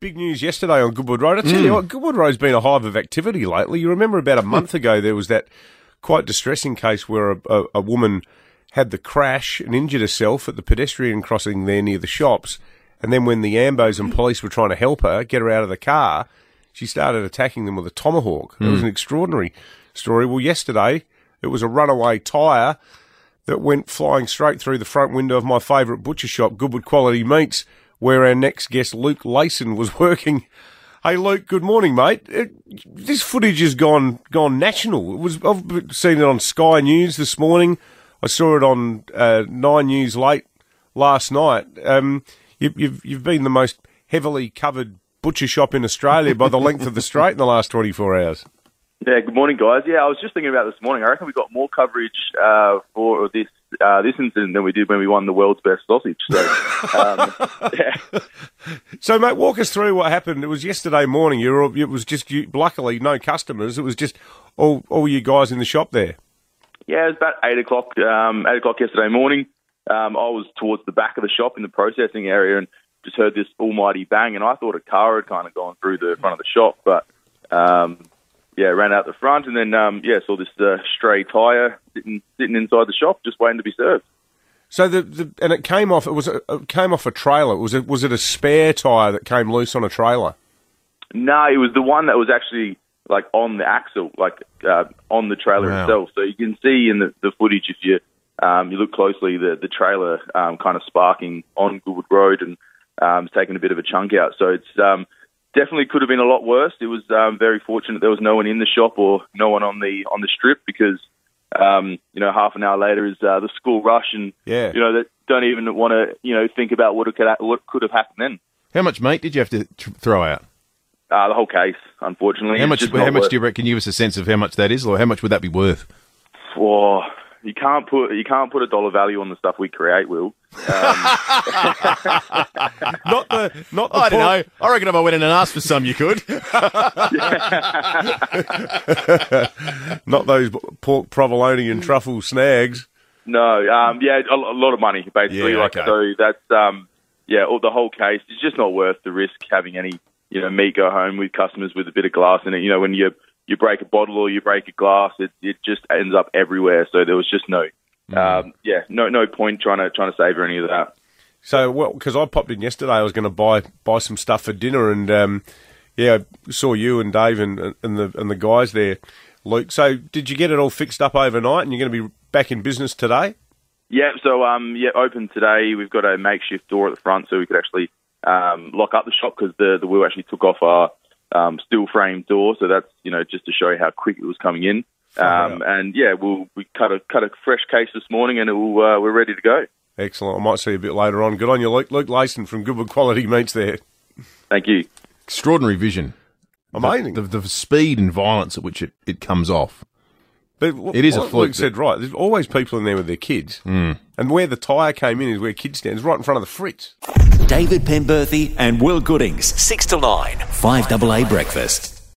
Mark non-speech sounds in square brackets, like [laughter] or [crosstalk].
Big news yesterday on Goodwood Road. I tell you hmm. what, Goodwood Road's been a hive of activity lately. You remember about a hmm. month ago there was that quite distressing case where a, a, a woman had the crash and injured herself at the pedestrian crossing there near the shops. And then when the Ambos and police were trying to help her get her out of the car, she started attacking them with a tomahawk. It was hmm. an extraordinary story. Well, yesterday it was a runaway tyre that went flying straight through the front window of my favourite butcher shop, Goodwood Quality Meats, where our next guest, Luke Leyson, was [laughs] working. Hey, Luke. Good morning, mate. It, this footage has gone gone national. It was I've seen it on Sky News this morning. I saw it on uh, Nine News late last night. Um, you, you've you've been the most heavily covered butcher shop in Australia by the length of the straight in the last twenty four hours. Yeah, good morning, guys. Yeah, I was just thinking about this morning. I reckon we got more coverage uh, for this uh, this incident than we did when we won the world's best sausage. So, um, [laughs] yeah. So, mate, walk us through what happened. It was yesterday morning. You were, it was just you, luckily no customers. It was just all all you guys in the shop there. yeah, it was about eight o'clock. Um, eight o'clock yesterday morning. Um, I was towards the back of the shop in the processing area and just heard this almighty bang, and I thought a car had kind of gone through the front of the shop, but um, yeah, ran out the front, and then um, yeah, saw this uh, stray tyre sitting sitting inside the shop, just waiting to be served. So the, the and it came off. It was a, it came off a trailer. Was it was it a spare tire that came loose on a trailer? No, it was the one that was actually like on the axle, like uh, on the trailer Wow. itself. So you can see in the, the footage if you um, you look closely, the the trailer um, kind of sparking on Goodwood Road and um, it's taken a bit of a chunk out. So it's um, definitely could have been a lot worse. It was um, very fortunate there was no one in the shop or no one on the on the strip because um, you know half an hour later is uh, the school rush and Yeah. you know that don't even want to you know think about what could what could have happened then. How much meat did you have to tr- throw out? Uh, the whole case, unfortunately. How much? How much worth- do you reckon? Can give us a sense of how much that is, or how much would that be worth? Oh, you can't put you can't put a dollar value on the stuff we create, Will. [laughs] Not the not the I don't know. I reckon if I went in and asked for some, you could. [laughs] not those pork provolone and truffle snags. No, um, yeah, a, a lot of money basically. Yeah, like okay. so, that's um, yeah, all, the whole case is just not worth the risk having any you know meat go home with customers with a bit of glass in it. You know, when you you break a bottle or you break a glass, it it just ends up everywhere. So there was just no. Um, yeah, no, no point trying to trying to save any of that. So, well, because I popped in yesterday, I was going to buy buy some stuff for dinner, and um, yeah, I saw you and Dave and and the and the guys there, Luke. So, did you get it all fixed up overnight, and you're going to be back in business today? Yeah, so um, yeah, open today. We've got a makeshift door at the front, so we could actually um, lock up the shop because the the wheel actually took off our um, steel frame door. So that's you know just to show you how quick it was coming in. Um, and yeah, we'll we cut a cut a fresh case this morning, and it will, uh, we're ready to go. Excellent. I might see you a bit later on. Good on you, Luke. Luke Leyson from Goodwood Quality Meats there. Thank you. Extraordinary vision. Amazing. The, the, the speed and violence at which it, it comes off. But It is a what fluke Luke said right. There's always people in there with their kids, mm. And where the tyre came in is where kids stands, right in front of the fritz. David Penberthy and Will Goodings, 6 to 9, 5AA Breakfast.